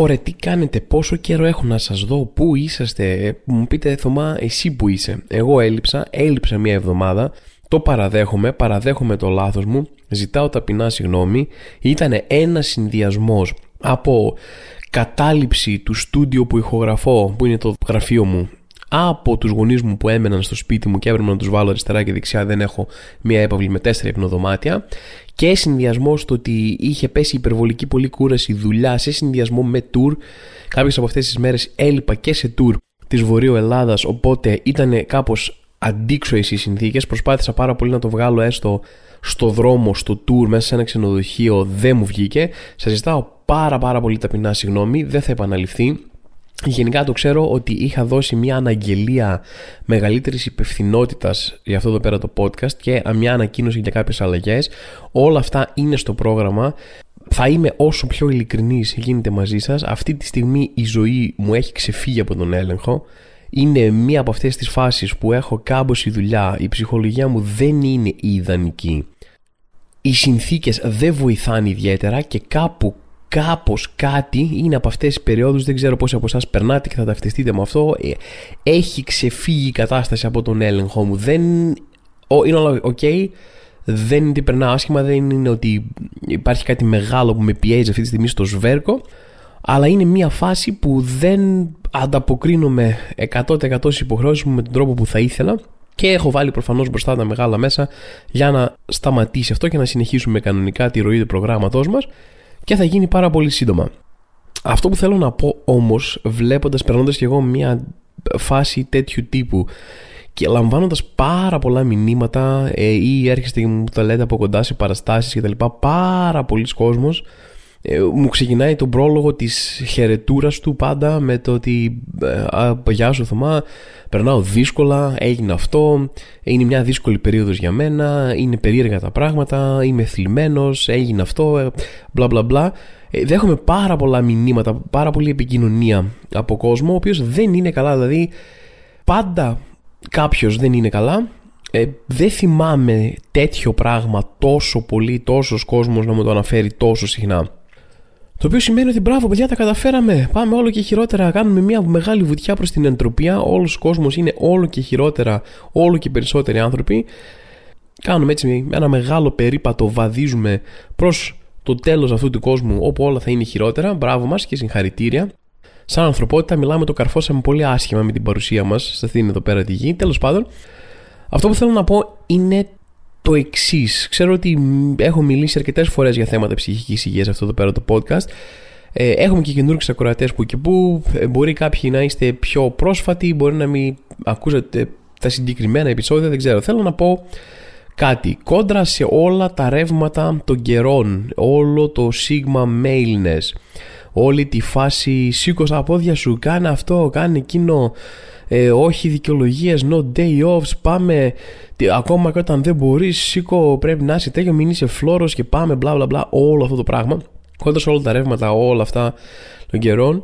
Ωραία, τι κάνετε, πόσο καιρό έχω να σας δω, πού είσαστε, μου πείτε Θωμά εσύ που είσαι. Εγώ έλειψα, έλειψα μια εβδομάδα, το παραδέχομαι, παραδέχομαι το λάθος μου, ζητάω ταπεινά συγγνώμη. Ήταν ένας συνδυασμός από κατάληψη του στούντιο που ηχογραφώ, που είναι το γραφείο μου, από τους γονείς μου που έμεναν στο σπίτι μου και έπρεπε να τους βάλω αριστερά και δεξιά δεν έχω μία έπαυλη με τέσσερα υπνοδωμάτια και συνδυασμό στο ότι είχε πέσει υπερβολική πολύ κούραση δουλειά σε συνδυασμό με tour κάποιες από αυτές τις μέρες έλειπα και σε tour της Βορείου Ελλάδας οπότε ήταν κάπως αντίξωες οι συνθήκες προσπάθησα πάρα πολύ να το βγάλω έστω στο δρόμο, στο tour, μέσα σε ένα ξενοδοχείο δεν μου βγήκε. Σας ζητάω πάρα πάρα πολύ ταπεινά συγγνώμη, δεν θα επαναληφθεί. Γενικά το ξέρω ότι είχα δώσει μια αναγγελία μεγαλύτερης υπευθυνότητας για αυτό εδώ πέρα το podcast και μια ανακοίνωση για κάποιες αλλαγές. Όλα αυτά είναι στο πρόγραμμα. Θα είμαι όσο πιο ειλικρινής γίνεται μαζί σας. Αυτή τη στιγμή η ζωή μου έχει ξεφύγει από τον έλεγχο. Είναι μία από αυτές τις φάσεις που έχω κάμποση δουλειά, η ψυχολογία μου δεν είναι η ιδανική. Οι συνθήκες δεν βοηθάνε ιδιαίτερα και κάπου κάπως κάτι είναι από αυτές τις περιόδους. Δεν ξέρω πόσοι από εσάς περνάτε και θα ταυτιστείτε με αυτό. Ε, έχει ξεφύγει η κατάσταση από τον έλεγχό μου. Δεν. Είναι όλα οκ. Δεν είναι ότι περνάω άσχημα. Δεν είναι ότι υπάρχει κάτι μεγάλο που με πιέζει αυτή τη στιγμή στο σβέρκο. Αλλά είναι μια φάση που δεν ανταποκρίνομαι 100% στις υποχρεώσεις μου με τον τρόπο που θα ήθελα. Και έχω βάλει προφανώς μπροστά τα μεγάλα μέσα για να σταματήσει αυτό και να συνεχίσουμε κανονικά τη ροή του προγράμματός μας και θα γίνει πάρα πολύ σύντομα. Αυτό που θέλω να πω όμως βλέποντας, περνώντας και εγώ μια φάση τέτοιου τύπου και λαμβάνοντας πάρα πολλά μηνύματα ε, ή έρχεστε και μου τα λέτε από κοντά σε παραστάσεις και τα λοιπά πάρα πολλοί κόσμος ε, μου ξεκινάει τον πρόλογο της χαιρετούρας του πάντα με το ότι ε, «Γεια σου Θωμά, περνάω δύσκολα, έγινε αυτό, είναι μια δύσκολη περίοδος για μένα, είναι περίεργα τα πράγματα, είμαι θλιμμένος, έγινε αυτό, ε, μπλα μπλα μπλα». Ε, δέχομαι πάρα πολλά μηνύματα, πάρα πολλή επικοινωνία από κόσμο ο οποίος δεν είναι καλά, δηλαδή πάντα κάποιος δεν είναι καλά ε, δεν θυμάμαι τέτοιο πράγμα τόσο πολύ, τόσος κόσμος να μου το αναφέρει τόσο συχνά. Το οποίο σημαίνει ότι μπράβο, παιδιά, τα καταφέραμε. Πάμε όλο και χειρότερα. Κάνουμε μια μεγάλη βουτιά προς την εντροπία. Όλος ο κόσμος είναι όλο και χειρότερα, όλο και περισσότεροι άνθρωποι. Κάνουμε έτσι ένα μεγάλο περίπατο, βαδίζουμε προς το τέλος αυτού του κόσμου όπου όλα θα είναι χειρότερα. Μπράβο μας και συγχαρητήρια. Σαν ανθρωπότητα, μιλάμε το καρφώσαμε πολύ άσχημα με την παρουσία μας σε αυτήν εδώ πέρα τη γη. Τέλος πάντων, αυτό που θέλω να πω είναι το εξής. Ξέρω ότι έχω μιλήσει αρκετές φορές για θέματα ψυχικής υγείας αυτό εδώ πέρα το podcast. Ε, έχουμε και καινούριου ακροατές που και που. Ε, μπορεί κάποιοι να είστε πιο πρόσφατοι, μπορεί να μην ακούσατε τα συγκεκριμένα επεισόδια, δεν ξέρω. Θέλω να πω κάτι. Κόντρα σε όλα τα ρεύματα των καιρών, όλο το sigma maleness, όλη τη φάση σήκω στα πόδια σου, κάνε αυτό, κάνε εκείνο, ε, όχι δικαιολογίες, no day offs, πάμε ακόμα και όταν δεν μπορείς, σήκω πρέπει να είσαι τέτοιο, μην είσαι φλόρος και πάμε, μπλα μπλα μπλα, όλο αυτό το πράγμα. Κόντρα όλα τα ρεύματα, όλα αυτά των καιρών,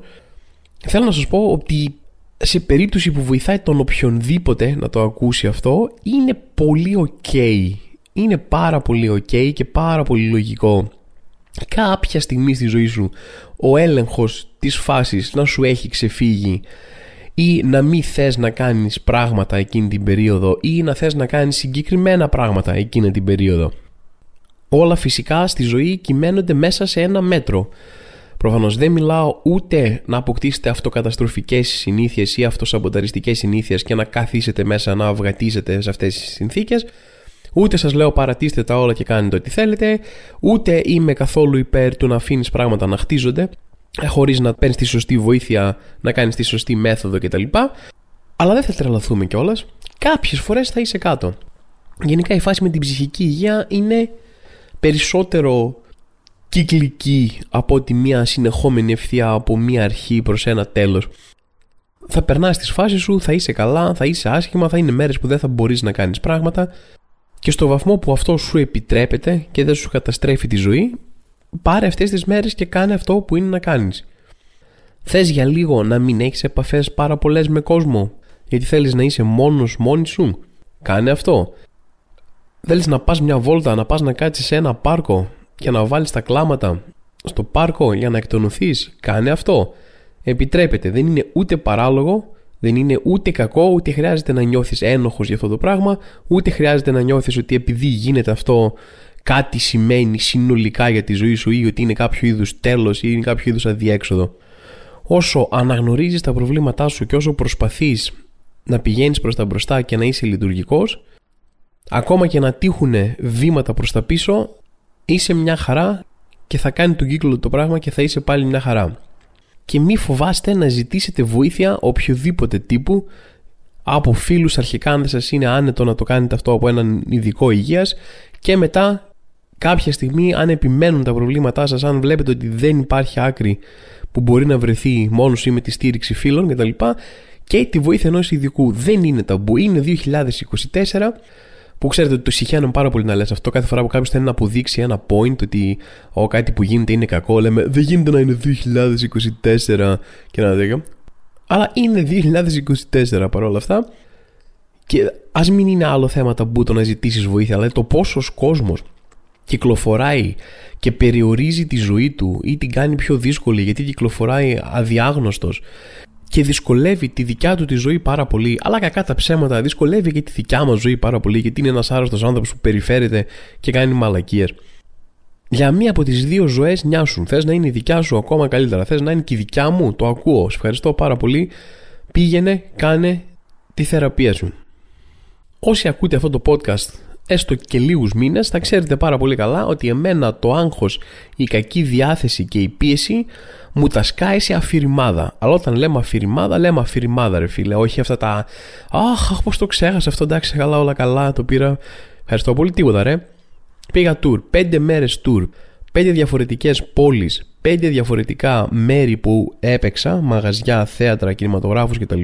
θέλω να σας πω ότι σε περίπτωση που βοηθάει τον οποιονδήποτε να το ακούσει αυτό, είναι πολύ ok. Είναι πάρα πολύ ok και πάρα πολύ λογικό κάποια στιγμή στη ζωή σου ο έλεγχος της φάσης να σου έχει ξεφύγει ή να μην θες να κάνεις πράγματα εκείνη την περίοδο ή να θες να κάνεις συγκεκριμένα πράγματα εκείνη την περίοδο. Όλα φυσικά στη ζωή κυμαίνονται μέσα σε ένα μέτρο. Προφανώς δεν μιλάω ούτε να αποκτήσετε αυτοκαταστροφικές συνήθειες ή αυτοσαμποταριστικές συνήθειες και να καθίσετε μέσα να αυγατίζετε σε αυτές τις συνθήκες. Ούτε σας λέω παρατήστε τα όλα και κάνετε ό,τι θέλετε. Ούτε είμαι καθόλου υπέρ του να αφήνεις πράγματα να χτίζονται. Ε, χωρίς να παίρνεις τη σωστή βοήθεια, να κάνεις τη σωστή μέθοδο κτλ. Αλλά δεν θα τρελαθούμε κιόλας. Κάποιες φορές θα είσαι κάτω. Γενικά η φάση με την ψυχική υγεία είναι περισσότερο κυκλική από ότι μια συνεχόμενη ευθεία από μια αρχή προς ένα τέλος. Θα περνάς τις φάσεις σου, θα είσαι καλά, θα είσαι άσχημα, θα είναι μέρες που δεν θα μπορείς να κάνεις πράγματα και στο βαθμό που αυτό σου επιτρέπεται και δεν σου καταστρέφει τη ζωή πάρε αυτές τις μέρες και κάνε αυτό που είναι να κάνεις. Θες για λίγο να μην έχεις επαφές πάρα πολλές με κόσμο γιατί θέλεις να είσαι μόνος μόνη σου. Κάνε αυτό. Θέλεις να πας μια βόλτα, να πας να κάτσεις σε ένα πάρκο και να βάλεις τα κλάματα στο πάρκο για να εκτονωθείς, κάνε αυτό. Επιτρέπεται, δεν είναι ούτε παράλογο, δεν είναι ούτε κακό, ούτε χρειάζεται να νιώθεις ένοχος για αυτό το πράγμα, ούτε χρειάζεται να νιώθεις ότι επειδή γίνεται αυτό κάτι σημαίνει συνολικά για τη ζωή σου ή ότι είναι κάποιο είδους τέλος ή είναι κάποιο είδους αδιέξοδο. Όσο αναγνωρίζεις τα προβλήματά σου και όσο προσπαθείς να πηγαίνεις προς τα μπροστά και να είσαι λειτουργικός, ακόμα και να τύχουν βήματα προς τα πίσω, είσαι μια χαρά και θα κάνει τον κύκλο το πράγμα και θα είσαι πάλι μια χαρά. Και μη φοβάστε να ζητήσετε βοήθεια οποιοδήποτε τύπου από φίλους αρχικά αν δεν σας είναι άνετο να το κάνετε αυτό από έναν ειδικό υγείας και μετά κάποια στιγμή αν επιμένουν τα προβλήματά σας αν βλέπετε ότι δεν υπάρχει άκρη που μπορεί να βρεθεί μόνος ή με τη στήριξη φίλων κτλ. Και τη βοήθεια ενός ειδικού. Δεν είναι ταμπού. Είναι 2024 που ξέρετε ότι το συχαίνουν πάρα πολύ να λες αυτό. Κάθε φορά που κάποιος θέλει να αποδείξει ένα point ότι ο, κάτι που γίνεται είναι κακό λέμε δεν γίνεται να είναι 2024 και να τέτοιο. Αλλά είναι 2024 παρόλα αυτά. Και ας μην είναι άλλο θέμα ταμπού το να ζητήσεις βοήθεια αλλά το πόσος κόσμος κυκλοφοράει και περιορίζει τη ζωή του ή την κάνει πιο δύσκολη γιατί κυκλοφοράει αδιάγνωστος και δυσκολεύει τη δικιά του τη ζωή πάρα πολύ, αλλά κακά τα ψέματα δυσκολεύει και τη δικιά μας ζωή πάρα πολύ, γιατί είναι ένας άρρωστος άνθρωπος που περιφέρεται και κάνει μαλακίες. Για μία από τις δύο ζωές νοιάσουν. Θες να είναι η δικιά σου ακόμα καλύτερα. Θες να είναι και η δικιά μου. Το ακούω. Σε ευχαριστώ πάρα πολύ. Πήγαινε, κάνε τη θεραπεία σου. Όσοι ακούτε αυτό το podcast έστω και λίγους μήνες θα ξέρετε πάρα πολύ καλά ότι εμένα το άγχος, η κακή διάθεση και η πίεση μου τα σκάει σε αφηρημάδα. Αλλά όταν λέμε αφηρημάδα, λέμε αφηρημάδα, ρε φίλε. Όχι αυτά τα. Αχ, πώς το ξέχασα αυτό, εντάξει, καλά, όλα καλά, το πήρα. Ευχαριστώ πολύ, τίποτα, ρε. Πήγα tour, πέντε μέρες tour, πέντε διαφορετικές πόλεις, πέντε διαφορετικά μέρη που έπαιξα, μαγαζιά, θέατρα, κινηματογράφους κτλ.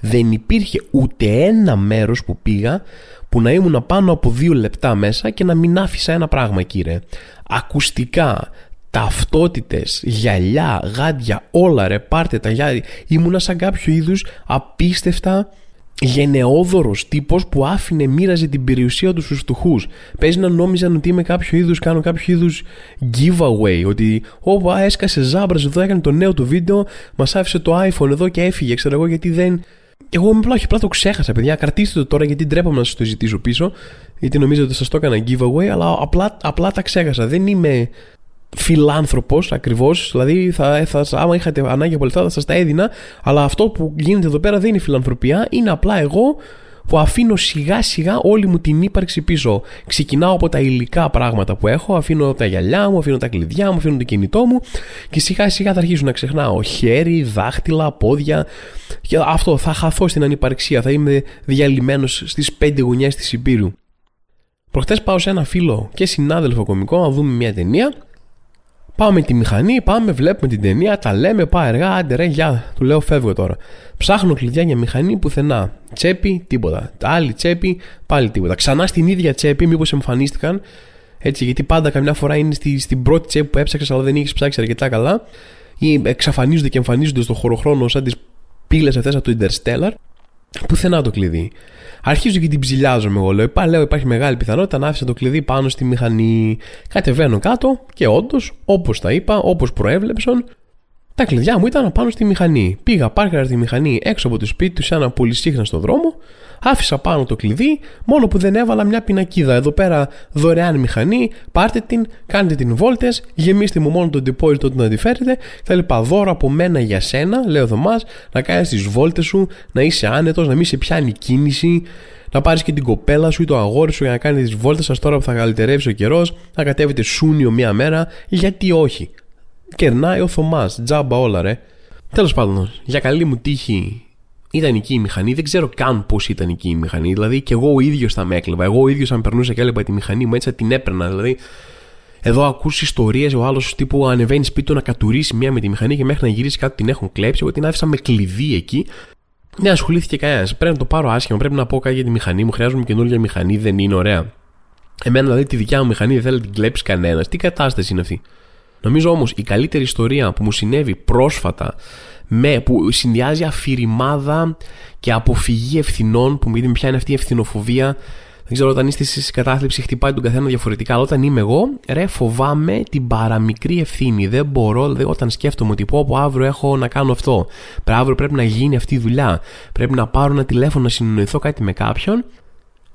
Δεν υπήρχε ούτε ένα μέρος που πήγα που να ήμουν πάνω από δύο λεπτά μέσα και να μην άφησα ένα πράγμα, κύριε. Ακουστικά, ταυτότητες, γυαλιά, γάντια, όλα ρε, πάρτε τα γυαλιά. Ήμουνα σαν κάποιο είδους απίστευτα γενναιόδωρος τύπος που άφηνε, μοίραζε την περιουσία του στους φτωχούς. Παίζει να νόμιζαν ότι είμαι κάποιο είδους, κάνω κάποιο είδους giveaway, ότι όπα έσκασε ζάμπρας εδώ, έκανε το νέο του βίντεο, μας άφησε το iPhone εδώ και έφυγε, ξέρω εγώ γιατί δεν... Εγώ είμαι απλά, απλά το ξέχασα, παιδιά. Κρατήστε το τώρα γιατί ντρέπαμε να σας το ζητήσω πίσω. Γιατί νομίζω ότι σας το έκανα giveaway, αλλά απλά, απλά τα ξέχασα. Δεν είμαι φιλάνθρωπος ακριβώς. Δηλαδή, θα, θα, άμα είχατε ανάγκη από λεφτά, θα σας τα έδινα. Αλλά αυτό που γίνεται εδώ πέρα δεν είναι φιλανθρωπία. Είναι απλά εγώ που αφήνω σιγά σιγά όλη μου την ύπαρξη πίσω. Ξεκινάω από τα υλικά πράγματα που έχω, αφήνω τα γυαλιά μου, αφήνω τα κλειδιά μου, αφήνω το κινητό μου και σιγά σιγά θα αρχίσω να ξεχνάω χέρι, δάχτυλα, πόδια. Και αυτό θα χαθώ στην ανυπαρξία, θα είμαι διαλυμένος στις πέντε γωνιές της Υπήρου. Προχτές πάω σε ένα φίλο και συνάδελφο κομικό να δούμε μια ταινία Πάμε τη μηχανή, πάμε, βλέπουμε την ταινία, τα λέμε, πάει αργά, άντε ρε, γεια, του λέω φεύγω τώρα. Ψάχνω κλειδιά για μηχανή πουθενά. Τσέπη, τίποτα. Άλλη τσέπη, πάλι τίποτα. Ξανά στην ίδια τσέπη, μήπως εμφανίστηκαν. Έτσι, γιατί πάντα καμιά φορά είναι στη, στην πρώτη τσέπη που έψαξες, αλλά δεν έχει ψάξει αρκετά καλά. Ή εξαφανίζονται και εμφανίζονται στο χωροχρόνο σαν τις πύλες αυτές από το Interstellar. Πουθενά το κλειδί. Αρχίζω και την ψηλιάζομαι εγώ. Λέω, Υπά, λέω υπάρχει μεγάλη πιθανότητα να άφησα το κλειδί πάνω στη μηχανή. Κατεβαίνω κάτω και όντως, όπως τα είπα, όπως προέβλεψαν, τα κλειδιά μου ήταν πάνω στη μηχανή. Πήγα, πάρκαρα τη μηχανή έξω από το σπίτι τους σε ένα στο δρόμο Άφησα πάνω το κλειδί, μόνο που δεν έβαλα μια πινακίδα. Εδώ πέρα δωρεάν μηχανή, πάρτε την, κάντε την βόλτες, γεμίστε μου μόνο το deposit όταν αντιφέρετε. Θα λοιπά δώρο από μένα για σένα, λέω Δωμά, να κάνεις τις βόλτες σου, να είσαι άνετος, να μην σε πιάνει κίνηση, να πάρεις και την κοπέλα σου ή το αγόρι σου για να κάνεις τις βόλτες σας τώρα που θα καλυτερεύσει ο καιρός, να κατέβετε σούνιο μία μέρα, γιατί όχι; Κερνάει ο Θωμάς, τζάμπα όλα ρε. Τέλος πάντων, για καλή μου τύχη ήταν εκεί η μηχανή, δεν ξέρω καν πώς ήταν εκεί η μηχανή. Δηλαδή και εγώ ο ίδιος θα με έκλεβα. Εγώ ο ίδιος αν περνούσα και έλεγα τη μηχανή μου έτσι θα την έπαιρνα. Δηλαδή εδώ ακούς ιστορίες, ο άλλος τύπου ανεβαίνει σπίτι του να κατουρίσει μία με τη μηχανή και μέχρι να γυρίσει κάτι την έχουν κλέψει. Εγώ την άφησα με κλειδί εκεί. Δεν ασχολήθηκε κανένας. Πρέπει να το πάρω άσχημα, πρέπει να πω κάτι για τη μηχανή μου. Χρειάζομαι καινούργια μηχανή, δεν είναι ωραία. Εμένα δηλαδή τη δικιά μου μηχανή δεν θέλει να την κλέψει κανένας. Τι κατάσταση είναι αυτή; Νομίζω όμως η καλύτερη ιστορία που μου συνέβη πρόσφατα με, που συνδυάζει αφηρημάδα και αποφυγή ευθυνών που μου πει ποια είναι αυτή η ευθυνοφοβία. Δεν ξέρω όταν είστε στη κατάθλιψη, χτυπάει τον καθένα διαφορετικά. Αλλά όταν είμαι εγώ, ρε, φοβάμαι την παραμικρή ευθύνη. Δεν μπορώ, δηλαδή, όταν σκέφτομαι ότι πω, πω αύριο έχω να κάνω αυτό. Αύριο πρέπει να γίνει αυτή η δουλειά. Πρέπει να πάρω ένα τηλέφωνο να συνεννοηθώ κάτι με κάποιον.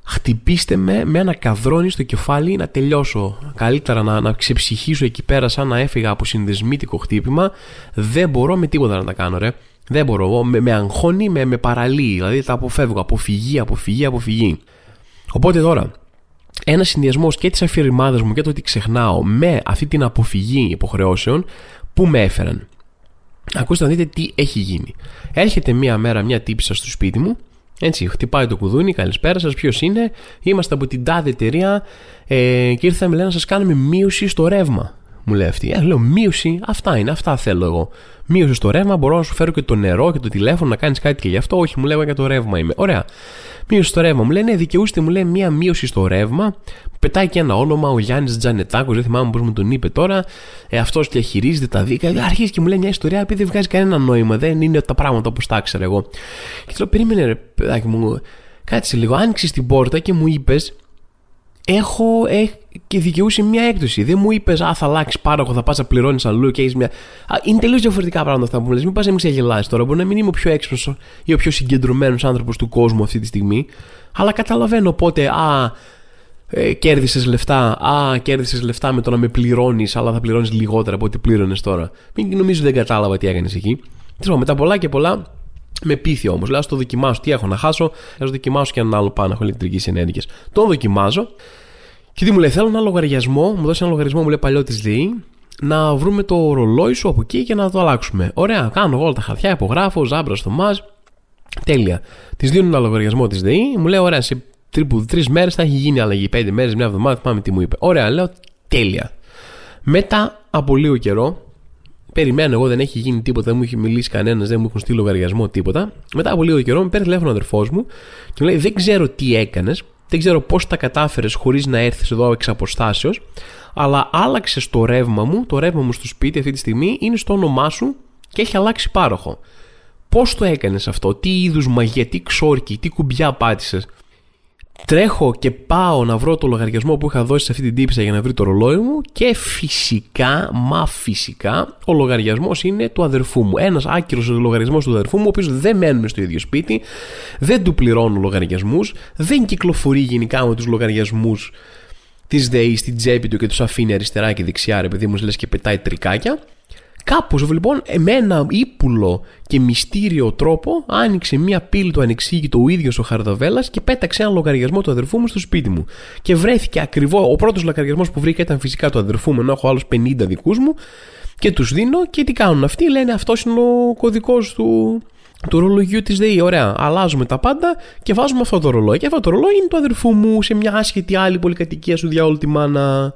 Χτυπήστε με με ένα καδρόνι στο κεφάλι να τελειώσω. Καλύτερα να, να ξεψυχήσω εκεί πέρα σαν να έφυγα από συνδεσμίτικο χτύπημα. Δεν μπορώ με τίποτα να τα κάνω, ρε. Δεν μπορώ. Με, με αγχώνει, με, με παραλύει. Δηλαδή τα αποφεύγω. Αποφυγή, αποφυγή, αποφυγή. Οπότε τώρα, ένας συνδυασμός και της αφηρημάδας μου και το ότι ξεχνάω με αυτή την αποφυγή υποχρεώσεων που με έφεραν. Ακούστε να δείτε τι έχει γίνει. Έρχεται μία μέρα μια τύπησα στο σπίτι μου, έτσι, χτυπάει το κουδούνι, καλησπέρα σας, ποιος είναι. Είμαστε από την τάδε εταιρεία ε, και ήρθαμε λέει, να σας κάνουμε μείωση στο ρεύμα μου λέει αυτή. Ε, λέω μείωση, αυτά είναι, αυτά θέλω εγώ. Μείωση στο ρεύμα, μπορώ να σου φέρω και το νερό και το τηλέφωνο να κάνεις κάτι και γι' αυτό. Όχι, μου λέει για το ρεύμα είμαι. Ωραία. Μείωση στο ρεύμα. Μου λέει ναι, δικαιούστε, μου λέει μία μείωση στο ρεύμα. Πετάει και ένα όνομα, ο Γιάννης Τζανετάκος, δεν θυμάμαι πώς μου τον είπε τώρα. Ε, Αυτός διαχειρίζεται τα δίκα. Αρχίζει και μου λέει μια ιστορία επειδή δεν βγάζει κανένα νόημα. Δεν είναι τα πράγματα όπως τα ήξερα εγώ. Και λέω, περίμενε ρε παιδάκι μου, κάτσε λίγο. Άνοιξες την πόρτα και μου είπες έχω ε, και δικαιούσε μια έκπτωση. Δεν μου είπες, Α, θα αλλάξεις πάροχο, θα πας να πληρώνεις αλλού και έχεις μια. Α, είναι τελείως διαφορετικά πράγματα αυτά που μου λες. Μην πας να μην ξεγελάσεις τώρα. Μπορεί να μην είμαι ο πιο έξυπνο ή ο πιο συγκεντρωμένος άνθρωπος του κόσμου αυτή τη στιγμή. Αλλά καταλαβαίνω πότε, Α, ε, κέρδισες λεφτά. Α, κέρδισες λεφτά με το να με πληρώνεις, αλλά θα πληρώνεις λιγότερα από ό,τι πλήρωνες τώρα. Μην νομίζω δεν κατάλαβα τι έκανες εκεί. Τι μετά πολλά και πολλά, με πείθει όμως. Λέω, το δοκιμάσω. Τι έχω να χάσω, ας το δοκιμάσω και έναν άλλο πάνω. Έχω ηλεκτρική συνέντευξη. Το δοκιμάζω. Και τι μου λέει, θέλω ένα λογαριασμό, μου δώσει ένα λογαριασμό, μου λέει παλιό της ΔΕΗ, να βρούμε το ρολόι σου από εκεί και να το αλλάξουμε. Ωραία, κάνω εγώ όλα τα χαρτιά, υπογράφω, ζάμπρα στο μάζ. Τέλεια. Της δίνω ένα λογαριασμό της ΔΕΗ, μου λέει, ωραία, σε τρεις μέρες θα έχει γίνει αλλαγή. Πέντε μέρες, μια εβδομάδα, πάμε τι μου είπε. Ωραία, λέω, τέλεια. Μετά από λίγο καιρό, Περιμένω εγώ, δεν έχει γίνει τίποτα, δεν μου έχει μιλήσει κανένας, δεν μου έχουν στείλει λογαριασμό, τίποτα. Μετά από λίγο καιρό με παίρνει τηλέφωνο ο αδερφός μου και μου λέει: Δεν ξέρω τι έκανες, δεν ξέρω πώς τα κατάφερες χωρίς να έρθεις εδώ εξ αποστάσεως, αλλά άλλαξες το ρεύμα μου, το ρεύμα μου στο σπίτι αυτή τη στιγμή είναι στο όνομά σου και έχει αλλάξει πάροχο. Πώς το έκανες αυτό, τι είδους μαγεία, τι ξόρκι, τι κουμπιά πάτησες; Τρέχω και πάω να βρω το λογαριασμό που είχα δώσει σε αυτή την τύπησα για να βρει το ρολόι μου και φυσικά, μα φυσικά, ο λογαριασμός είναι του αδερφού μου. Ένας άκυρος λογαριασμός του αδερφού μου, ο οποίος δεν μένουμε στο ίδιο σπίτι, δεν του πληρώνω λογαριασμούς, δεν κυκλοφορεί γενικά με τους λογαριασμούς της ΔΕΗ στην τσέπη του και τους αφήνει αριστερά και δεξιά, ρε παιδί μου, λες και πετάει τρικάκια. Κάπως λοιπόν με ένα ύπουλο και μυστήριο τρόπο άνοιξε μία πύλη του ανεξήγητο ο ίδιος ο Χαρδαβέλας και πέταξε ένα λογαριασμό του αδερφού μου στο σπίτι μου. Και βρέθηκε ακριβώς. Ο πρώτος λογαριασμός που βρήκα ήταν φυσικά του αδερφού μου, ενώ έχω άλλους 50 δικούς μου. Και τους δίνω και τι κάνουν αυτοί. Λένε αυτός είναι ο κωδικός του, του ρολογιού της ΔΕΗ. Ωραία. Αλλάζουμε τα πάντα και βάζουμε αυτό το ρολόι. Και αυτό το ρολόι είναι του αδερφού μου σε μια άσχετη άλλη πολυκατοικία σου διάολη τη μάνα.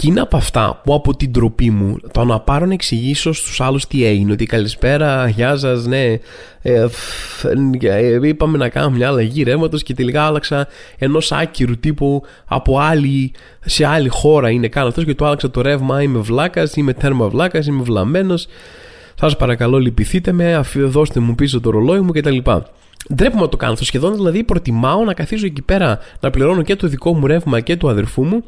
Και είναι από αυτά που από την τροπή μου το να πάρω να εξηγήσω στους άλλους τι έγινε. Ότι καλησπέρα, γεια σας, ναι. Ε, ε, είπαμε να κάνουμε μια αλλαγή ρεύματος και τελικά άλλαξα ενός άκυρου τύπου από άλλη, σε άλλη χώρα είναι κάνω αυτός και του άλλαξα το ρεύμα. Είμαι βλάκας, είμαι τέρμα βλάκα, είμαι βλαμμένος. Σας παρακαλώ, λυπηθείτε με, δώστε μου πίσω το ρολόι μου κτλ. Ντρέπομαι να το κάνω αυτό. Σχεδόν δηλαδή προτιμάω να καθίσω εκεί πέρα να πληρώνω και το δικό μου ρεύμα και του αδερφού μου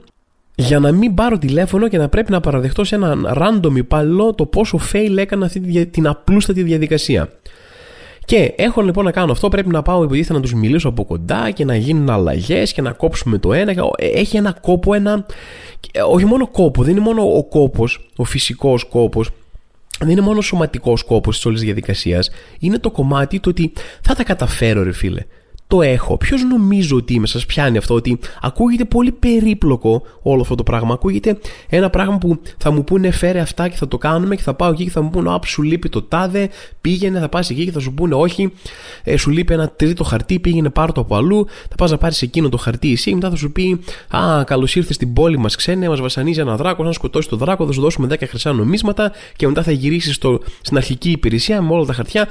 για να μην πάρω τηλέφωνο και να πρέπει να παραδεχτώ σε έναν random υπάλληλο το πόσο fail έκανα αυτή την απλούστατη διαδικασία. Και έχω λοιπόν να κάνω αυτό. Πρέπει να πάω επειδή ήθελα να τους μιλήσω από κοντά και να γίνουν αλλαγές και να κόψουμε το ένα. Έχει ένα κόπο, ένα. Όχι μόνο κόπο, δεν είναι μόνο ο κόπος, ο φυσικός κόπος. Δεν είναι μόνο ο σωματικός κόπος της όλης διαδικασίας. Είναι το κομμάτι το ότι θα τα καταφέρω, ρε φίλε το έχω. Ποιος νομίζω ότι είμαι, σας πιάνει αυτό, ότι ακούγεται πολύ περίπλοκο όλο αυτό το πράγμα. Ακούγεται ένα πράγμα που θα μου πούνε φέρε αυτά και θα το κάνουμε και θα πάω εκεί και θα μου πούνε Απ, σου λείπει το τάδε, πήγαινε, θα πας εκεί και θα σου πούνε Όχι, ε, σου λείπει ένα τρίτο χαρτί, πήγαινε πάρω το από αλλού, θα πας να πάρεις εκείνο το χαρτί εσύ, μετά θα σου πει Α, καλώς ήρθες στην πόλη μας, ξένε, μας βασανίζει ένα δράκο, να σκοτώσει το δράκο, θα σου δώσουμε 10 χρυσά νομίσματα και μετά θα γυρίσεις στην αρχική υπηρεσία με όλα τα χαρτιά.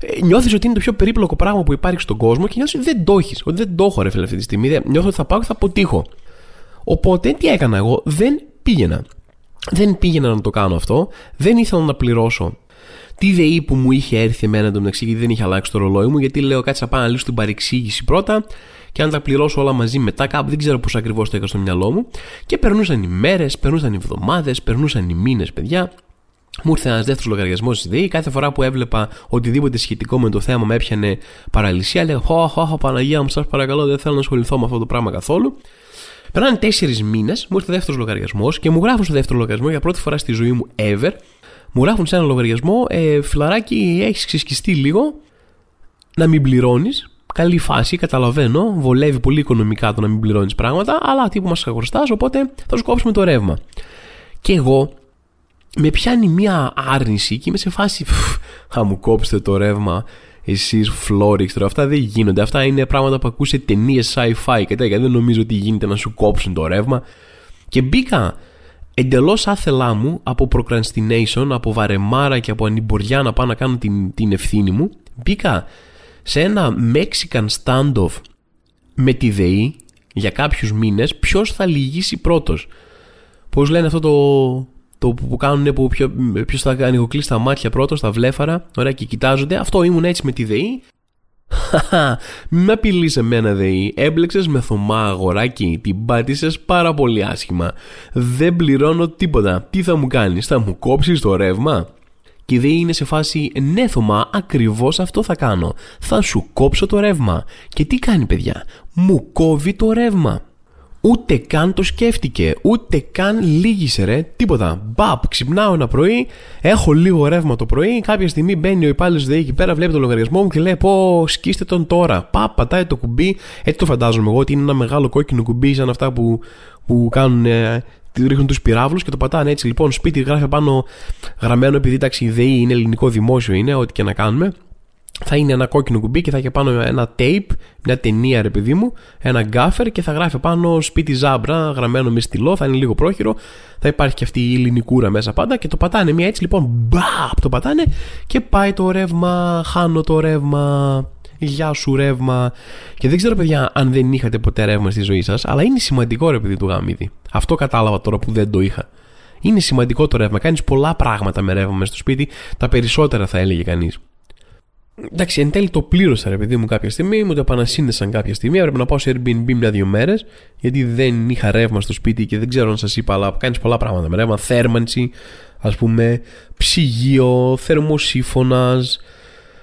Ε, νιώθεις ότι είναι το πιο περίπλοκο πράγμα που υπάρχει στον κόσμο και νιώθεις ότι δεν το έχεις, ότι δεν το έχω ρε φίλε αυτή τη στιγμή. Νιώθω ότι θα πάω και θα αποτύχω. Οπότε τι έκανα εγώ, δεν πήγαινα. Δεν πήγαινα να το κάνω αυτό, δεν ήθελα να πληρώσω τη ΔΕΗ που μου είχε έρθει εμένα το μεταξύ γιατί δεν είχε αλλάξει το ρολόι μου, γιατί λέω κάτσε να πάω να λύσω την παρεξήγηση πρώτα και αν τα πληρώσω όλα μαζί μετά, κάπου δεν ξέρω πώς ακριβώς το έκανα στο μυαλό μου. Και περνούσαν οι μέρες, περνούσαν οι εβδομάδες, περνούσαν οι μήνες, παιδιά. Μου ήρθε ένας δεύτερος λογαριασμός στη ΔΕΗ. Κάθε φορά που έβλεπα οτιδήποτε σχετικό με το θέμα με έπιανε παραλυσία, έλεγα Χω, χω, Παναγία μου, σας παρακαλώ, δεν θέλω να ασχοληθώ με αυτό το πράγμα καθόλου. Περνάνε τέσσερις μήνες, μου ήρθε δεύτερος λογαριασμός και μου γράφουν στο δεύτερο λογαριασμό για πρώτη φορά στη ζωή μου ever. Μου γράφουν σε ένα λογαριασμό, ε, φιλαράκι, έχεις ξεσκιστεί λίγο, να μην πληρώνεις. Καλή φάση, καταλαβαίνω. Βολεύει πολύ οικονομικά το να μην πληρώνεις πράγματα, αλλά τι που μας χρωστά, οπότε θα σου κόψουμε το ρεύμα. Και εγώ με πιάνει μια άρνηση και είμαι σε φάση. Θα μου κόψετε το ρεύμα εσείς φλόριξ τώρα. Αυτά δεν γίνονται. Αυτά είναι πράγματα που ακούσε ταινίες sci-fi και τέτοια. Δεν νομίζω ότι γίνεται να σου κόψουν το ρεύμα. Και μπήκα εντελώς άθελά μου από procrastination, από βαρεμάρα και από ανημποριά να πάω να κάνω την, την ευθύνη μου. Μπήκα σε ένα Mexican standoff με τη ΔΕΗ για κάποιους μήνες ποιος θα λυγίσει πρώτος. Πώς λένε αυτό το, το που κάνουν που ποιο, ποιος θα ανοιγοκλείσει τα μάτια πρώτος, τα βλέφαρα, ωραία και κοιτάζονται. Αυτό ήμουν έτσι με τη ΔΕΗ. Μην με απειλείς εμένα ΔΕΗ. Έμπλεξες με θωμά αγοράκι. Την πάτησες πάρα πολύ άσχημα. Δεν πληρώνω τίποτα. Τι θα μου κάνεις, θα μου κόψεις το ρεύμα; Και η ΔΕΗ είναι σε φάση ναι Θωμά ακριβώς αυτό θα κάνω. Θα σου κόψω το ρεύμα. Και τι κάνει παιδιά; Μου κόβει το ρεύμα. Ούτε καν το σκέφτηκε, ούτε καν λύγησε ρε, τίποτα. Μπαπ, ξυπνάω ένα πρωί, έχω λίγο ρεύμα το πρωί. Κάποια στιγμή μπαίνει ο υπάλληλος ΔΕΗ εκεί πέρα, βλέπει το λογαριασμό μου και λέει: Πώ σκίστε τον τώρα. Παπ, πατάει το κουμπί. Έτσι το φαντάζομαι εγώ ότι είναι ένα μεγάλο κόκκινο κουμπί σαν αυτά που, που κάνουν ε, ρίχνουν τους πυράβλους και το πατάνε έτσι. Λοιπόν, σπίτι γράφει πάνω γραμμένο, επειδή εντάξει η ΔΕΗ είναι ελληνικό δημόσιο, είναι ό,τι και να κάνουμε. Θα είναι ένα κόκκινο κουμπί και θα έχει πάνω ένα tape, μια ταινία ρε παιδί μου, ένα γκάφερ και θα γράφει πάνω σπίτι ζάμπρα, γραμμένο με στυλό, θα είναι λίγο πρόχειρο. Θα υπάρχει και αυτή η ελληνικούρα μέσα πάντα και το πατάνε μια έτσι λοιπόν, μπαπ, το πατάνε και πάει το ρεύμα, χάνω το ρεύμα. Γεια σου ρεύμα. Και δεν ξέρω, παιδιά, αν δεν είχατε ποτέ ρεύμα στη ζωή σας, αλλά είναι σημαντικό ρε παιδί του γαμίδι. Αυτό κατάλαβα τώρα που δεν το είχα. Είναι σημαντικό το ρεύμα. Κάνεις πολλά πράγματα με ρεύμα μέσα στο σπίτι. Τα περισσότερα θα έλεγε κανείς. Εντάξει, εν τέλει το πλήρωσα ρε παιδί μου κάποια στιγμή, μου το επανασύνδεσαν κάποια στιγμή. Έπρεπε να πάω σε Airbnb μια-δύο μέρες, γιατί δεν είχα ρεύμα στο σπίτι και δεν ξέρω αν σας είπα, αλλά κάνεις πολλά πράγματα με ρεύμα. Θέρμανση, ας πούμε, ψυγείο, θερμοσύφωνας,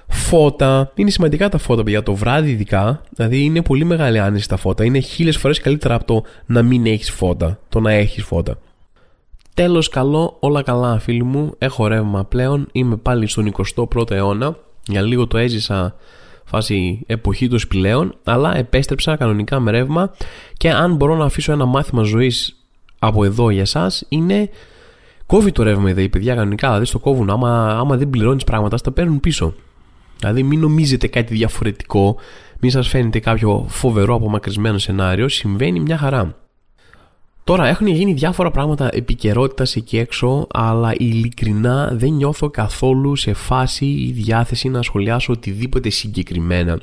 φώτα. Είναι σημαντικά τα φώτα, παιδιά. Το βράδυ, ειδικά, δηλαδή είναι πολύ μεγάλη άνεση τα φώτα. Είναι χίλιες φορές καλύτερα από το να μην έχεις φώτα, το να έχεις φώτα. Τέλος, καλό, όλα καλά, φίλοι μου. Έχω ρεύμα πλέον. Είμαι πάλι στον 21ο αιώνα. Για λίγο το έζησα φάση εποχή των σπηλαίων, αλλά επέστρεψα κανονικά με ρεύμα. Και αν μπορώ να αφήσω ένα μάθημα ζωής από εδώ για εσάς, είναι κόβει το ρεύμα η παιδιά κανονικά. Δηλαδή στο κόβουν. Άμα, άμα δεν πληρώνεις πράγματα, στα παίρνουν πίσω. Δηλαδή μην νομίζετε κάτι διαφορετικό, μην σας φαίνεται κάποιο φοβερό απομακρυσμένο σενάριο, συμβαίνει μια χαρά. Τώρα έχουν γίνει διάφορα πράγματα επικαιρότητας εκεί έξω, αλλά ειλικρινά δεν νιώθω καθόλου σε φάση ή διάθεση να σχολιάσω οτιδήποτε συγκεκριμένα.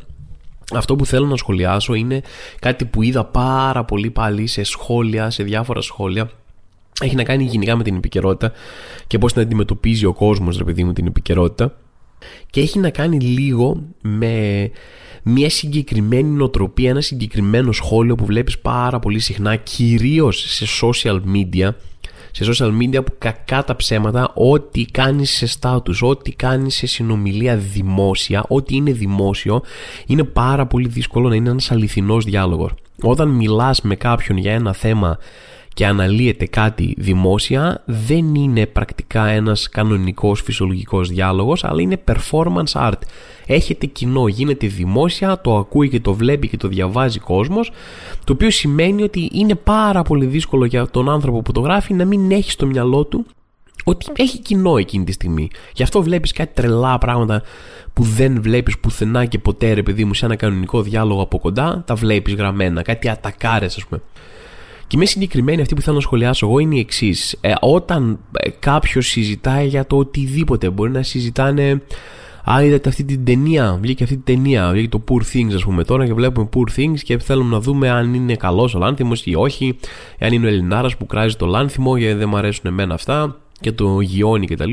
Αυτό που θέλω να σχολιάσω είναι κάτι που είδα πάρα πολύ πάλι σε σχόλια, σε διάφορα σχόλια. Έχει να κάνει γενικά με την επικαιρότητα και πώς την αντιμετωπίζει ο κόσμος, ρε παιδί μου, την επικαιρότητα και έχει να κάνει λίγο με μια συγκεκριμένη νοοτροπία, ένα συγκεκριμένο σχόλιο που βλέπεις πάρα πολύ συχνά κυρίως σε social media σε social media που κακά τα ψέματα ό,τι κάνεις σε status, ό,τι κάνεις σε συνομιλία δημόσια, ό,τι είναι δημόσιο είναι πάρα πολύ δύσκολο να είναι ένας αληθινός διάλογος. Όταν μιλάς με κάποιον για ένα θέμα και αναλύεται κάτι δημόσια δεν είναι πρακτικά ένας κανονικός φυσιολογικός διάλογος αλλά είναι performance art. Έχετε κοινό, γίνεται δημόσια, το ακούει και το βλέπει και το διαβάζει κόσμος το οποίο σημαίνει ότι είναι πάρα πολύ δύσκολο για τον άνθρωπο που το γράφει να μην έχει στο μυαλό του ότι έχει κοινό εκείνη τη στιγμή. Γι' αυτό βλέπεις κάτι τρελά πράγματα που δεν βλέπεις πουθενά και ποτέ ρε παιδί μου σε ένα κανονικό διάλογο από κοντά, τα βλέπεις γραμμένα, κάτι ατακάρες ας πούμε. Και με συγκεκριμένη αυτή που θέλω να σχολιάσω εγώ είναι η εξής. Ε, όταν ε, κάποιος συζητάει για το οτιδήποτε, μπορεί να συζητάνε. Α, είδατε αυτή την ταινία, βγήκε αυτή την ταινία, βγήκε το Poor Things ας πούμε τώρα και βλέπουμε Poor Things και θέλουμε να δούμε αν είναι καλός ο λάνθιμος ή όχι, αν είναι ο Ελληνάρας που κράζει το λάνθιμο γιατί δεν μου αρέσουν εμένα αυτά και το γιώνει κτλ.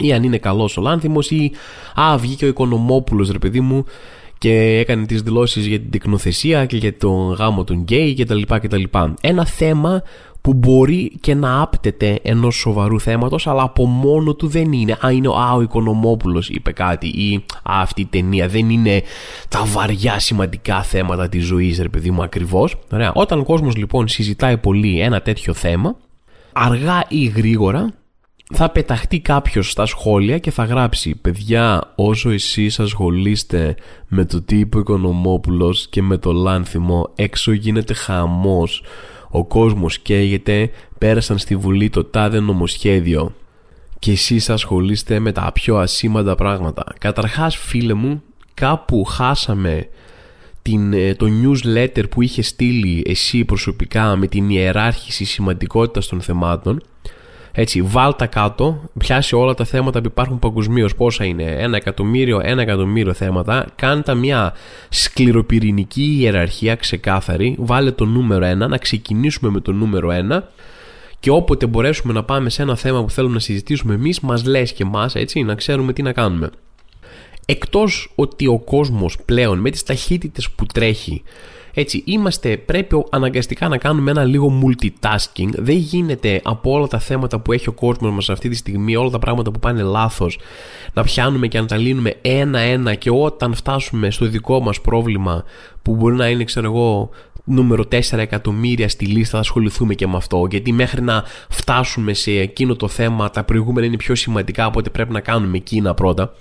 Ή αν είναι καλός ο λάνθιμος ή α, βγήκε ο Οικονομόπουλος ρε παιδί μου και έκανε τις δηλώσεις για την τεκνοθεσία και για τον γάμο των γκέι κτλ. Ένα θέμα που μπορεί και να άπτεται ενός σοβαρού θέματος αλλά από μόνο του δεν είναι α, είναι α, ο Οικονομόπουλος είπε κάτι ή α, αυτή η ταινία δεν είναι τα βαριά σημαντικά θέματα της ζωής ρε παιδί μου ακριβώς Ωραία. όταν ο κόσμος λοιπόν συζητάει πολύ ένα τέτοιο θέμα αργά ή γρήγορα θα πεταχτεί κάποιος στα σχόλια και θα γράψει «Παιδιά, όσο εσείς ασχολείστε με το τύπο Οικονομόπουλος και με το λάνθιμο, έξω γίνεται χαμός. Ο κόσμος καίγεται, πέρασαν στη Βουλή το τάδε νομοσχέδιο και εσείς ασχολείστε με τα πιο ασήμαντα πράγματα». Καταρχάς, φίλε μου, κάπου χάσαμε την, ε, το newsletter που είχε στείλει εσύ προσωπικά με την ιεράρχηση σημαντικότητας των θεμάτων έτσι, βάλτα κάτω, πιάσει όλα τα θέματα που υπάρχουν παγκοσμίως. Πόσα είναι, ένα εκατομμύριο, ένα εκατομμύριο θέματα. Κάντε μια σκληροπυρηνική ιεραρχία ξεκάθαρη. Βάλε το νούμερο ένα, να ξεκινήσουμε με το νούμερο ένα. Και όποτε μπορέσουμε να πάμε σε ένα θέμα που θέλουμε να συζητήσουμε εμείς, μας λες και εμά, έτσι, να ξέρουμε τι να κάνουμε. Εκτός ότι ο κόσμος πλέον με τις ταχύτητες που τρέχει έτσι, είμαστε, πρέπει αναγκαστικά να κάνουμε ένα λίγο multitasking. Δεν γίνεται από όλα τα θέματα που έχει ο κόσμος μας αυτή τη στιγμή, όλα τα πράγματα που πάνε λάθος, να πιάνουμε και να τα λύνουμε ένα-ένα και όταν φτάσουμε στο δικό μας πρόβλημα, που μπορεί να είναι, ξέρω εγώ, νούμερο 4 εκατομμύρια στη λίστα θα ασχοληθούμε και με αυτό γιατί μέχρι να φτάσουμε σε εκείνο το θέμα τα προηγούμενα είναι πιο σημαντικά από ό,τι πρέπει να κάνουμε εκείνα πρώτα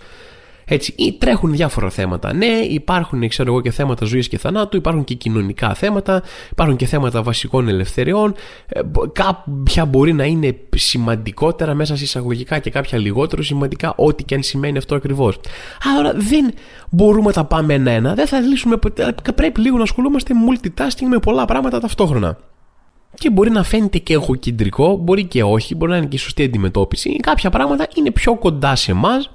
έτσι, ή τρέχουν διάφορα θέματα. Ναι, υπάρχουν ξέρω εγώ, και θέματα ζωής και θανάτου, υπάρχουν και κοινωνικά θέματα, υπάρχουν και θέματα βασικών ελευθεριών. Ε, κάποια μπορεί να είναι σημαντικότερα μέσα σε εισαγωγικά και κάποια λιγότερο σημαντικά, ό,τι και αν σημαίνει αυτό ακριβώς. Άρα δεν μπορούμε να τα πάμε ένα-ένα, δεν θα λύσουμε ποτέ. Πρέπει λίγο να ασχολούμαστε multitasking με πολλά πράγματα ταυτόχρονα. Και μπορεί να φαίνεται και εγωκεντρικό, μπορεί και όχι, μπορεί να είναι και η σωστή αντιμετώπιση. Κάποια πράγματα είναι πιο κοντά σε εμάς,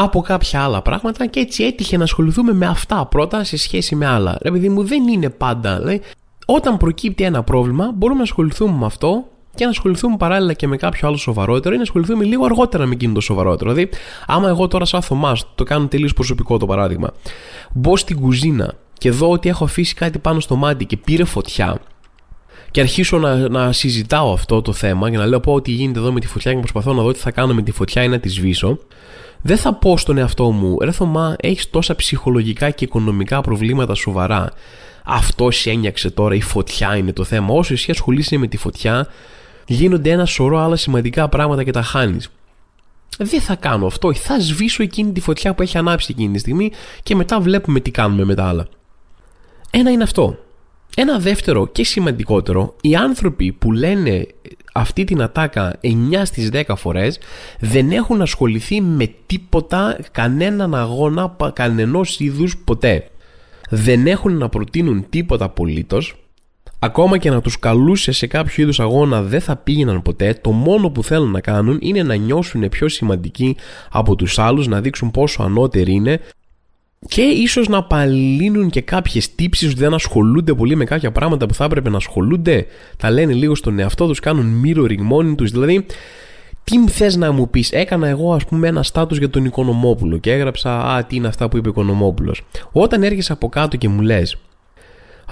από κάποια άλλα πράγματα και έτσι έτυχε να ασχοληθούμε με αυτά πρώτα σε σχέση με άλλα. Ρε παιδί μου δεν είναι πάντα. Λέει, όταν προκύπτει ένα πρόβλημα μπορούμε να ασχοληθούμε με αυτό και να ασχοληθούμε παράλληλα και με κάποιο άλλο σοβαρότερο ή να ασχοληθούμε λίγο αργότερα με εκείνο το σοβαρότερο. Δηλαδή, άμα εγώ τώρα σαν Θωμάς, το κάνω τελείως προσωπικό το παράδειγμα, μπω στην κουζίνα και δω ότι έχω αφήσει κάτι πάνω στο μάτι και πήρε φωτιά, και αρχίσω να, να συζητάω αυτό το θέμα και να λέω πω ότι γίνεται εδώ με τη φωτιά και προσπαθώ να δω τι θα κάνω με τη φωτιά ή να τη σβήσω, δεν θα πω στον εαυτό μου, ρε Θωμά, έχεις τόσα ψυχολογικά και οικονομικά προβλήματα σοβαρά. Αυτό σε ένιαξε τώρα, η φωτιά είναι το θέμα. Όσο εσύ ασχολείσαι με τη φωτιά, γίνονται ένα σωρό άλλα σημαντικά πράγματα και τα χάνεις. Δεν θα κάνω αυτό. Θα σβήσω εκείνη τη φωτιά που έχει ανάψει εκείνη τη στιγμή και μετά βλέπουμε τι κάνουμε με τα άλλα. Ένα είναι αυτό. Ένα δεύτερο και σημαντικότερο, οι άνθρωποι που λένε αυτή την ατάκα 9 στις 10 φορές δεν έχουν ασχοληθεί με τίποτα, κανέναν αγώνα, κανενός είδους ποτέ. Δεν έχουν να προτείνουν τίποτα απολύτως, Ακόμα και να τους καλούσε σε κάποιο είδους αγώνα δεν θα πήγαιναν ποτέ, το μόνο που θέλουν να κάνουν είναι να νιώσουν πιο σημαντικοί από τους άλλους, να δείξουν πόσο ανώτεροι είναι και ίσως να απαλύνουν και κάποιες τύψεις ότι δεν ασχολούνται πολύ με κάποια πράγματα που θα έπρεπε να ασχολούνται. Τα λένε λίγο στον εαυτό τους κάνουν mirroring μόνοι τους. Δηλαδή τι θες να μου πεις; Έκανα εγώ ας πούμε ένα στάτους για τον Οικονομόπουλο και έγραψα α τι είναι αυτά που είπε ο Οικονομόπουλος όταν έρχεσαι από κάτω και μου λες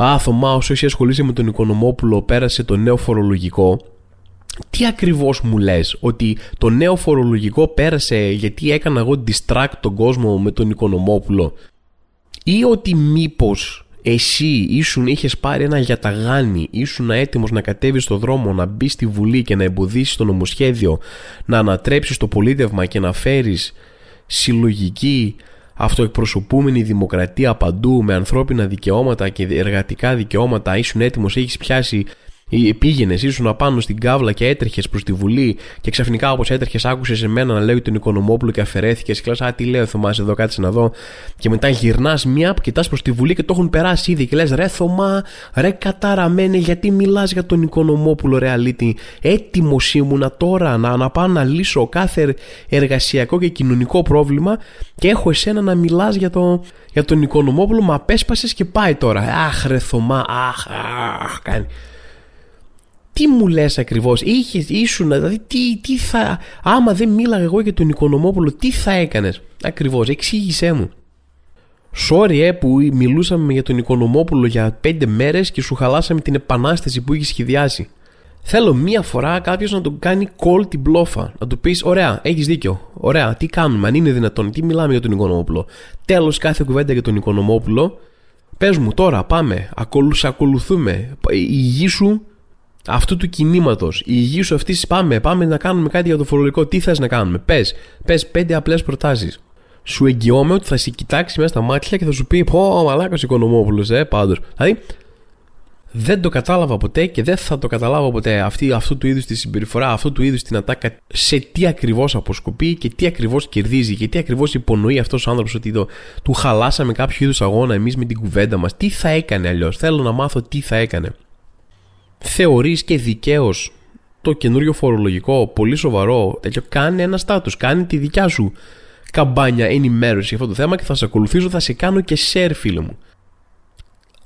Α, Θωμά, όσο εσύ ασχολείσαι με τον Οικονομόπουλο, πέρασε το νέο φορολογικό τι ακριβώς μου λες ότι το νέο φορολογικό πέρασε γιατί έκανα εγώ distract τον κόσμο με τον Οικονομόπουλο; Ή ότι μήπως εσύ ήσουν, είχες πάρει ένα γιαταγάνι, ήσουν έτοιμος να κατέβεις στο δρόμο, να μπεις στη Βουλή και να εμποδίσεις το νομοσχέδιο, να ανατρέψεις το πολίτευμα και να φέρεις συλλογική αυτοεκπροσωπούμενη δημοκρατία παντού με ανθρώπινα δικαιώματα και εργατικά δικαιώματα, ήσουν έτοιμος, έχεις πιάσει Πήγαινες, ήσουν απάνω στην κάβλα και έτρεχες προς τη Βουλή και ξαφνικά όπως έτρεχες, άκουσες εμένα να λέει τον Οικονομόπουλο και αφαιρέθηκες. Και λες, Α, τι λέω, Θωμάς, εδώ κάτσε να δω. Και μετά γυρνάς μία που κοιτάς προς τη Βουλή και το έχουν περάσει ήδη. Και λες, Ρε Θωμά, ρε καταραμένε, γιατί μιλάς για τον Οικονομόπουλο, ρε αλήτη. Έτοιμος ήμουνα τώρα να, να πάω να λύσω κάθε εργασιακό και κοινωνικό πρόβλημα και έχω εσένα να μιλάς για, το, για τον Οικονομόπουλο. Μα απέσπασες και πάει τώρα. Αχ, ρε Θωμά, αχ, αχ, κάνει τι μου λες ακριβώς, είχες, ήσουν, δηλαδή τι, τι θα, άμα δεν μίλαγα εγώ για τον Οικονομόπουλο, τι θα έκανες, ακριβώς, εξήγησέ μου. Sorry, ε, που μιλούσαμε για τον Οικονομόπουλο για πέντε μέρες και σου χαλάσαμε την επανάσταση που είχες σχεδιάσει. Θέλω μία φορά κάποιος να τον κάνει call την μπλόφα. Να του πεις: Ωραία, έχεις δίκιο. Ωραία, τι κάνουμε, αν είναι δυνατόν, τι μιλάμε για τον Οικονομόπουλο. Τέλος κάθε κουβέντα για τον Οικονομόπουλο. Πες μου τώρα, πάμε. Ακολου, ακολουθούμε. Η γη σου αυτού του κινήματος, η υγεία σου αυτή, πάμε, πάμε να κάνουμε κάτι για το φορολογικό. Τι θες να κάνουμε, πες. Πες πέντε απλές προτάσεις. Σου εγγυώμαι ότι θα σε κοιτάξει μέσα στα μάτια και θα σου πει: Πω, μαλάκας Οικονομόπουλος, ε, πάντως. Δηλαδή, δεν το κατάλαβα ποτέ και δεν θα το καταλάβω ποτέ αυτή, αυτού του είδους τη συμπεριφορά, αυτού του είδους την ατάκα, σε τι ακριβώς αποσκοπεί και τι ακριβώς κερδίζει και τι ακριβώς υπονοεί αυτός ο άνθρωπος ότι το, του χαλάσαμε κάποιο είδους αγώνα εμείς με την κουβέντα μας. Τι θα έκανε αλλιώς; Θέλω να μάθω τι θα έκανε. Θεωρείς και δικαίως το καινούριο φορολογικό πολύ σοβαρό τέτοιο. Κάνει ένα στάτους. Κάνει τη δικιά σου καμπάνια ενημέρωση για αυτό το θέμα και θα σε ακολουθήσω, θα σε κάνω και share, φίλο μου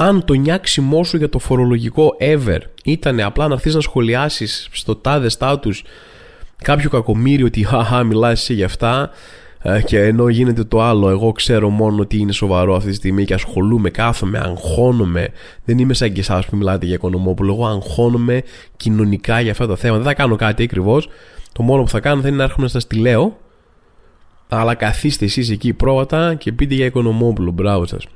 αν το νιάξιμό σου για το φορολογικό ever ήταν απλά να έρθει να σχολιάσεις στο τάδε status κάποιο κακομίρι ότι χαχά μιλάς εσύ για αυτά ε, και ενώ γίνεται το άλλο εγώ ξέρω μόνο ότι είναι σοβαρό αυτή τη στιγμή και ασχολούμαι, κάθομαι, αγχώνομαι δεν είμαι σαν και εσάς που μιλάτε για οικονομόπουλο εγώ αγχώνομαι κοινωνικά για αυτά τα θέματα δεν θα κάνω κάτι ακριβώς. το μόνο που θα κάνω θα είναι να έρχομαι να σας τη λέω αλλά καθίστε εσείς εκεί πρόβατα και πείτε για οικονομόπουλο μπράβο σας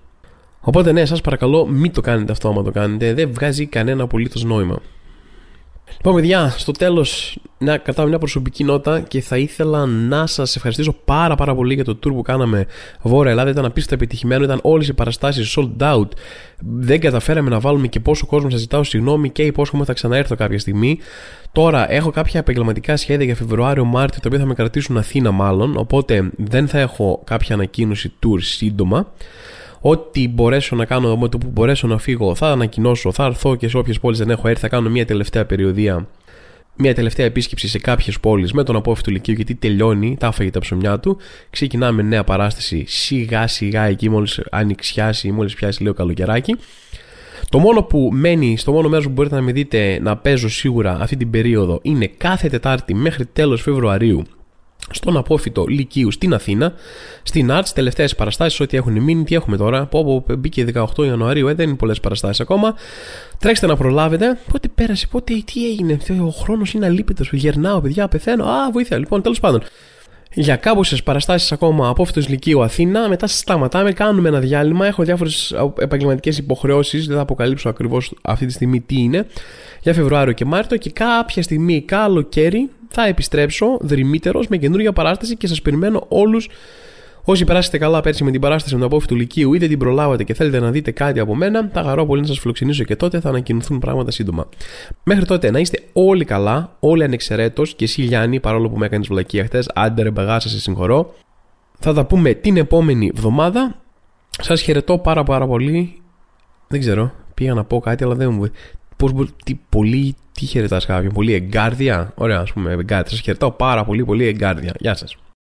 Οπότε ναι, σας παρακαλώ μην το κάνετε αυτό άμα το κάνετε. Δεν βγάζει κανένα απολύτως νόημα. Λοιπόν, παιδιά, στο τέλος να κρατάω μια προσωπική νότα και θα ήθελα να σας ευχαριστήσω πάρα πάρα πολύ για το tour που κάναμε Βόρεια Ελλάδα. Ήταν απίστευτα επιτυχημένο, ήταν όλες οι παραστάσεις sold out. Δεν καταφέραμε να βάλουμε και πόσο κόσμο σας ζητάω συγγνώμη και υπόσχομαι θα ξαναέρθω κάποια στιγμή. Τώρα έχω κάποια επαγγελματικά σχέδια για Φεβρουάριο-Μάρτιο τα οποία θα με κρατήσουν Αθήνα μάλλον. Οπότε δεν θα έχω κάποια ανακοίνωση tour σύντομα. Ό,τι μπορέσω να κάνω, με το που μπορέσω να φύγω, θα ανακοινώσω, θα έρθω και σε όποιες πόλεις δεν έχω έρθει, θα κάνω μια τελευταία περιοδία, μια τελευταία επίσκεψη σε κάποιες πόλεις με τον απόφυτο Λυκείου, γιατί τελειώνει, τα έφαγε τα ψωμιά του. Ξεκινάμε νέα παράσταση σιγά σιγά εκεί, μόλις ανοιξιάσει, μόλις πιάσει λίγο καλοκαιράκι. Το μόνο που μένει, στο μόνο μέρος που μπορείτε να με δείτε να παίζω σίγουρα αυτή την περίοδο είναι κάθε Τετάρτη μέχρι τέλος Φεβρουαρίου στον απόφυτο Λυκείου στην Αθήνα, στην Arts, τελευταίες παραστάσεις, ό,τι έχουν μείνει, τι έχουμε τώρα. Πω, πω μπήκε 18 Ιανουαρίου, ε, δεν είναι πολλές παραστάσεις ακόμα. Τρέξτε να προλάβετε. Πότε πέρασε, πότε, τι έγινε, ο χρόνος είναι αλήπητο. Γερνάω, παιδιά, πεθαίνω. Α, βοήθεια. Λοιπόν, τέλος πάντων. Για κάμποσε παραστάσεις ακόμα απόφυτος Λυκείου Αθήνα. Μετά σταματάμε, κάνουμε ένα διάλειμμα. Έχω διάφορες επαγγελματικές υποχρεώσεις. Δεν θα αποκαλύψω ακριβώς αυτή τη στιγμή τι είναι. Για Φεβρουάριο και Μάρτιο. Και κάποια στιγμή καλοκαίρι θα επιστρέψω δρυμύτερος με καινούργια παράσταση και σας περιμένω όλους. Όσοι περάσετε καλά πέρσι με την παράσταση με το απόφυτο του Λυκείου ή δεν την προλάβατε και θέλετε να δείτε κάτι από μένα, θα χαρώ πολύ να σας φιλοξενήσω και τότε θα ανακοινωθούν πράγματα σύντομα. Μέχρι τότε να είστε όλοι καλά, όλοι ανεξαιρέτως και εσύ Γιάννη, παρόλο που με έκανες βλακία χτε, άντε ρε μπαγάσα, σε συγχωρώ. Θα τα πούμε την επόμενη εβδομάδα. Σας χαιρετώ πάρα πάρα πολύ. Δεν ξέρω, πήγα να πω κάτι, αλλά δεν μου. Πώς τι πολύ τι χαιρετάς κάποιον, πολύ εγκάρδια. Ωραία, ας πούμε, εγκάρδια. Σας χαιρετάω πάρα πολύ, πολύ εγκάρδια. Γεια σας.